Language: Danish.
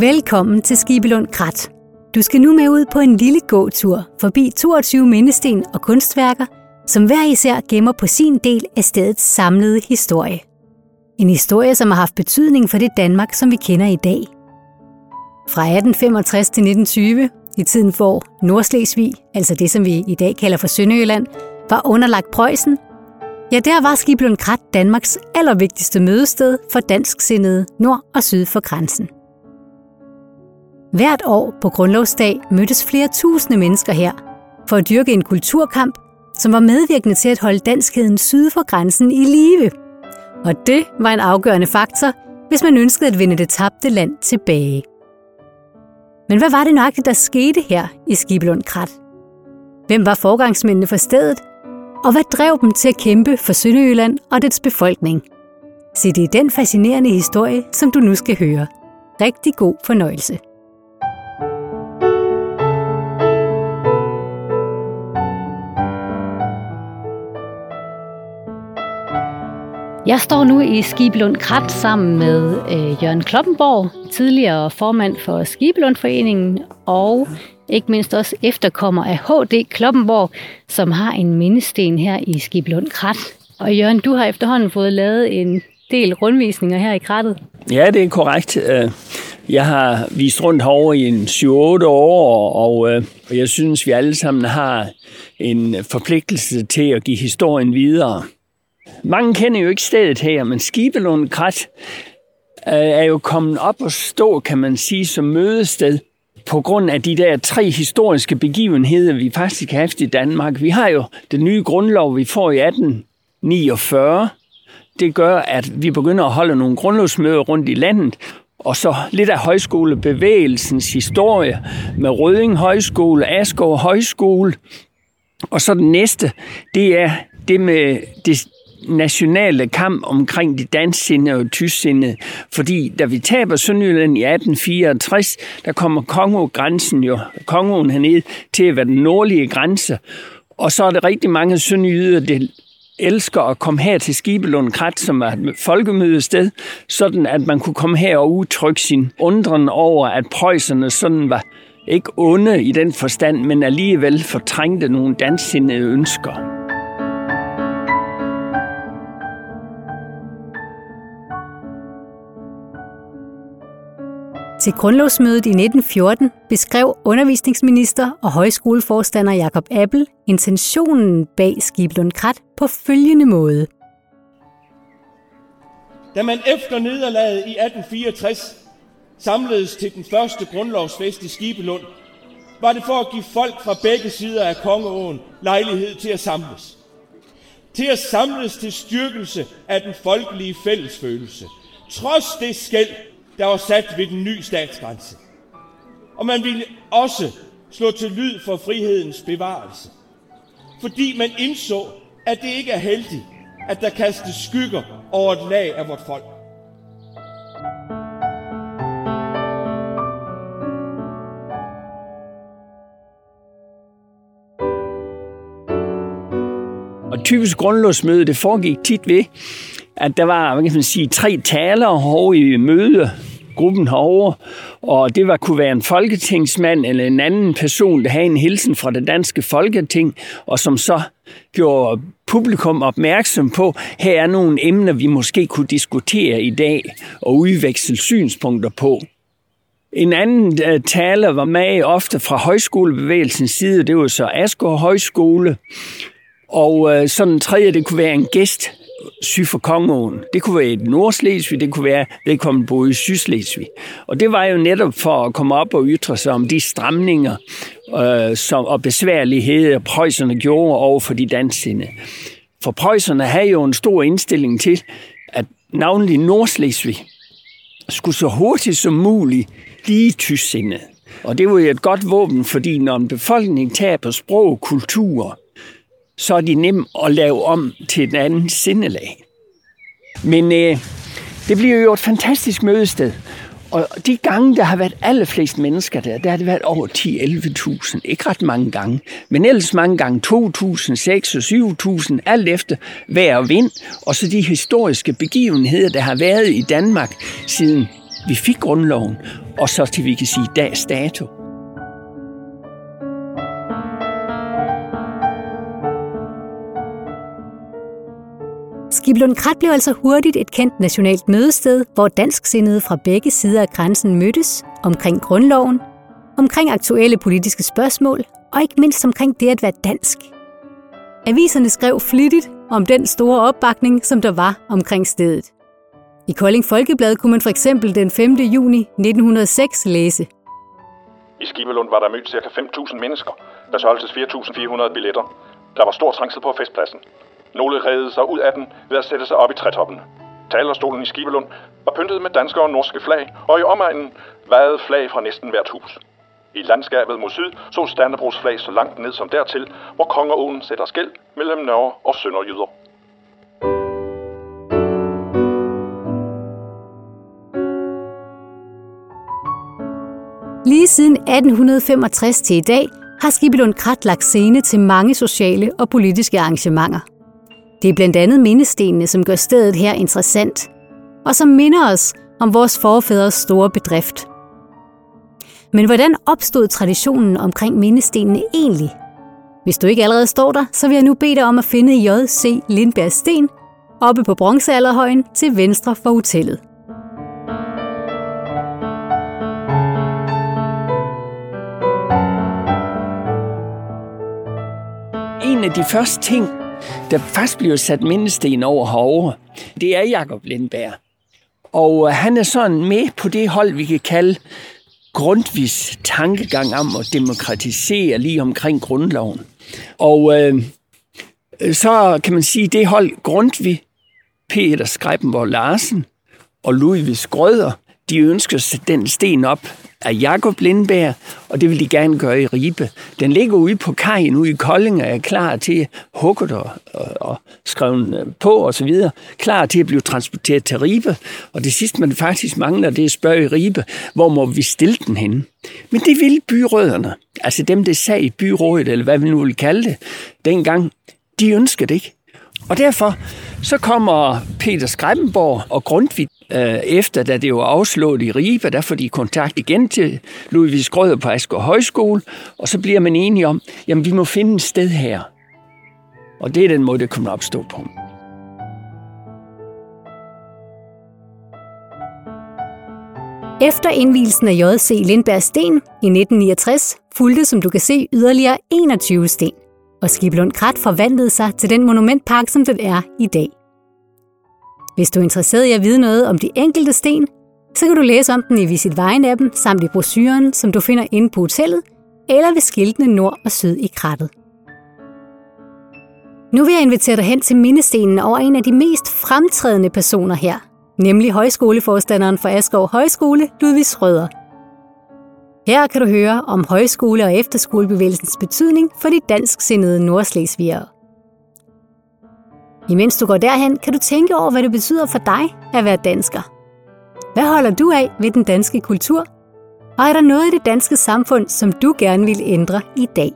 Velkommen til Skibelund Krat. Du skal nu med ud på en lille gåtur forbi 22 mindesten og kunstværker, som hver især gemmer på sin del af stedets samlede historie. En historie, som har haft betydning for det Danmark, som vi kender i dag. Fra 1865 til 1920, i tiden hvor Nordslesvig, altså det som vi i dag kalder for Sønderjylland, var underlagt Preussen, ja, der var Skibelund Krat Danmarks allervigtigste mødested for dansksindede nord og syd for grænsen. Hvert år på Grundlovsdag mødtes flere tusinde mennesker her for at dyrke en kulturkamp, som var medvirkende til at holde danskheden syd for grænsen i live. Og det var en afgørende faktor, hvis man ønskede at vinde det tabte land tilbage. Men hvad var det nøjagtigt, der skete her i Skibelund Krat? Hvem var forgangsmændene for stedet? Og hvad drev dem til at kæmpe for Sønderjylland og dets befolkning? Se, det er den fascinerende historie, som du nu skal høre. Rigtig god fornøjelse. Jeg står nu i Skibelund Krat sammen med øh, Jørgen Kloppenborg, tidligere formand for Skibelundforeningen, og ikke mindst også efterkommer af HD Kloppenborg, som har en mindesten her i Skibelund Krat. Og Jørgen, du har efterhånden fået lavet en del rundvisninger her i krattet. Ja, det er korrekt. Øh, jeg har vist rundt herovre i en 7-8 år, øh, og jeg synes, vi alle sammen har en forpligtelse til at give historien videre. Mange kender jo ikke stedet her, men Skibelund Krat øh, er jo kommet op og stå, kan man sige, som mødested på grund af de der tre historiske begivenheder, vi faktisk har haft i Danmark. Vi har jo den nye grundlov, vi får i 1849. Det gør, at vi begynder at holde nogle grundlovsmøder rundt i landet, og så lidt af højskolebevægelsens historie med Røding Højskole, Askov Højskole. Og så den næste, det er det med det nationale kamp omkring de dansksindede og tysksindede. Fordi da vi taber Sønderjylland i 1864, der kommer Kongo-grænsen jo, Kongoen hernede, til at være den nordlige grænse. Og så er det rigtig mange sønderjyder, der elsker at komme her til Skibelund Krat, som er et folkemødested, sådan at man kunne komme her og udtrykke sin undren over, at preusserne sådan var ikke onde i den forstand, men alligevel fortrængte nogle danssindede ønsker. Til grundlovsmødet i 1914 beskrev undervisningsminister og højskoleforstander Jakob Appel intentionen bag Skiblund Krat på følgende måde. Da man efter nederlaget i 1864 samledes til den første grundlovsfest i Skibelund, var det for at give folk fra begge sider af Kongeåen lejlighed til at samles. Til at samles til styrkelse af den folkelige fællesfølelse. Trods det skæld, der var sat ved den nye statsgrænse. Og man ville også slå til lyd for frihedens bevarelse. Fordi man indså, at det ikke er heldigt, at der kastes skygger over et lag af vort folk. Og typisk grundlovsmøde, det foregik tit ved, at der var hvad kan man sige, tre talere i møde gruppen herovre, og det var, kunne være en folketingsmand eller en anden person, der havde en hilsen fra det danske folketing, og som så gjorde publikum opmærksom på, her er nogle emner, vi måske kunne diskutere i dag og udveksle synspunkter på. En anden øh, taler var med ofte fra højskolebevægelsens side, det var så Asgaard Højskole, og øh, sådan en tredje, det kunne være en gæst syd for Kongeåen. Det kunne være i Nordslesvig, det kunne være vedkommende boede i Sydslesvig. Og det var jo netop for at komme op og ytre sig om de stramninger øh, som, og besværligheder, preusserne gjorde over for de dansinde. For preusserne havde jo en stor indstilling til, at navnlig Nordslesvig skulle så hurtigt som muligt blive tysksinde. Og det var jo et godt våben, fordi når en befolkning taber sprog og kultur, så er de nem at lave om til et andet sindelag. Men øh, det bliver jo et fantastisk mødested. Og de gange, der har været allerflest mennesker der, der har det været over 10-11.000. Ikke ret mange gange, men ellers mange gange 2.000, 6.000 og 7.000, alt efter vejr og vind. Og så de historiske begivenheder, der har været i Danmark siden vi fik grundloven, og så til vi kan sige dags dato. Skiblund Krat blev altså hurtigt et kendt nationalt mødested, hvor dansksindede fra begge sider af grænsen mødtes omkring grundloven, omkring aktuelle politiske spørgsmål og ikke mindst omkring det at være dansk. Aviserne skrev flittigt om den store opbakning, som der var omkring stedet. I Kolding Folkeblad kunne man for eksempel den 5. juni 1906 læse. I Skibelund var der mødt ca. 5.000 mennesker. Der solgtes 4.400 billetter. Der var stor trængsel på festpladsen. Nogle redede sig ud af den ved at sætte sig op i trætoppen. Talerstolen i Skibelund var pyntet med danske og norske flag, og i omegnen vejede flag fra næsten hvert hus. I landskabet mod syd så Stannebros flag så langt ned som dertil, hvor kongeåen sætter skæld mellem Norge og Sønderjyder. Lige siden 1865 til i dag har Skibelund Krat lagt scene til mange sociale og politiske arrangementer. Det er blandt andet mindestenene, som gør stedet her interessant, og som minder os om vores forfædres store bedrift. Men hvordan opstod traditionen omkring mindestenene egentlig? Hvis du ikke allerede står der, så vil jeg nu bede dig om at finde J.C. Lindbergs Sten oppe på bronzealderhøjen til venstre for hotellet. En af de første ting, der først bliver sat mindesten over herovre, det er Jakob Lindberg. Og øh, han er sådan med på det hold, vi kan kalde grundvis tankegang om at demokratisere lige omkring grundloven. Og øh, øh, så kan man sige, det hold Grundtvig, Peter Skreibenborg Larsen og Ludvig Skrøder, de ønsker den sten op af Jakob Lindberg, og det vil de gerne gøre i Ribe. Den ligger ude på kajen ude i Kolding og er klar til hugget og, og, og skrevet øh, på og så videre. Klar til at blive transporteret til Ribe. Og det sidste, man faktisk mangler, det er at spørge i Ribe, hvor må vi stille den henne? Men det ville byrødderne, altså dem, der sag i byrådet, eller hvad vi nu vil kalde det, dengang, de ønskede det ikke. Og derfor så kommer Peter Skræmmenborg og Grundtvig Øh, efter, da det var afslået i Ribe, der får de kontakt igen til Ludvig Skrøder på Asker Højskole, og så bliver man enige om, jamen vi må finde et sted her. Og det er den måde, det kommer opstå på. Efter indvielsen af J.C. Lindberg Sten i 1969 fulgte, som du kan se, yderligere 21 sten og Skiblund Krat forvandlede sig til den monumentpark, som den er i dag. Hvis du er interesseret i at vide noget om de enkelte sten, så kan du læse om den i Visit Vejen-appen samt i brosyren, som du finder inde på hotellet, eller ved skiltene nord og syd i krattet. Nu vil jeg invitere dig hen til mindestenen over en af de mest fremtrædende personer her, nemlig højskoleforstanderen for Askov Højskole, Ludvig Schrøder – her kan du høre om højskole- og efterskolebevægelsens betydning for de dansksindede nordslesvigere. Imens du går derhen, kan du tænke over, hvad det betyder for dig at være dansker. Hvad holder du af ved den danske kultur? Og er der noget i det danske samfund, som du gerne vil ændre i dag?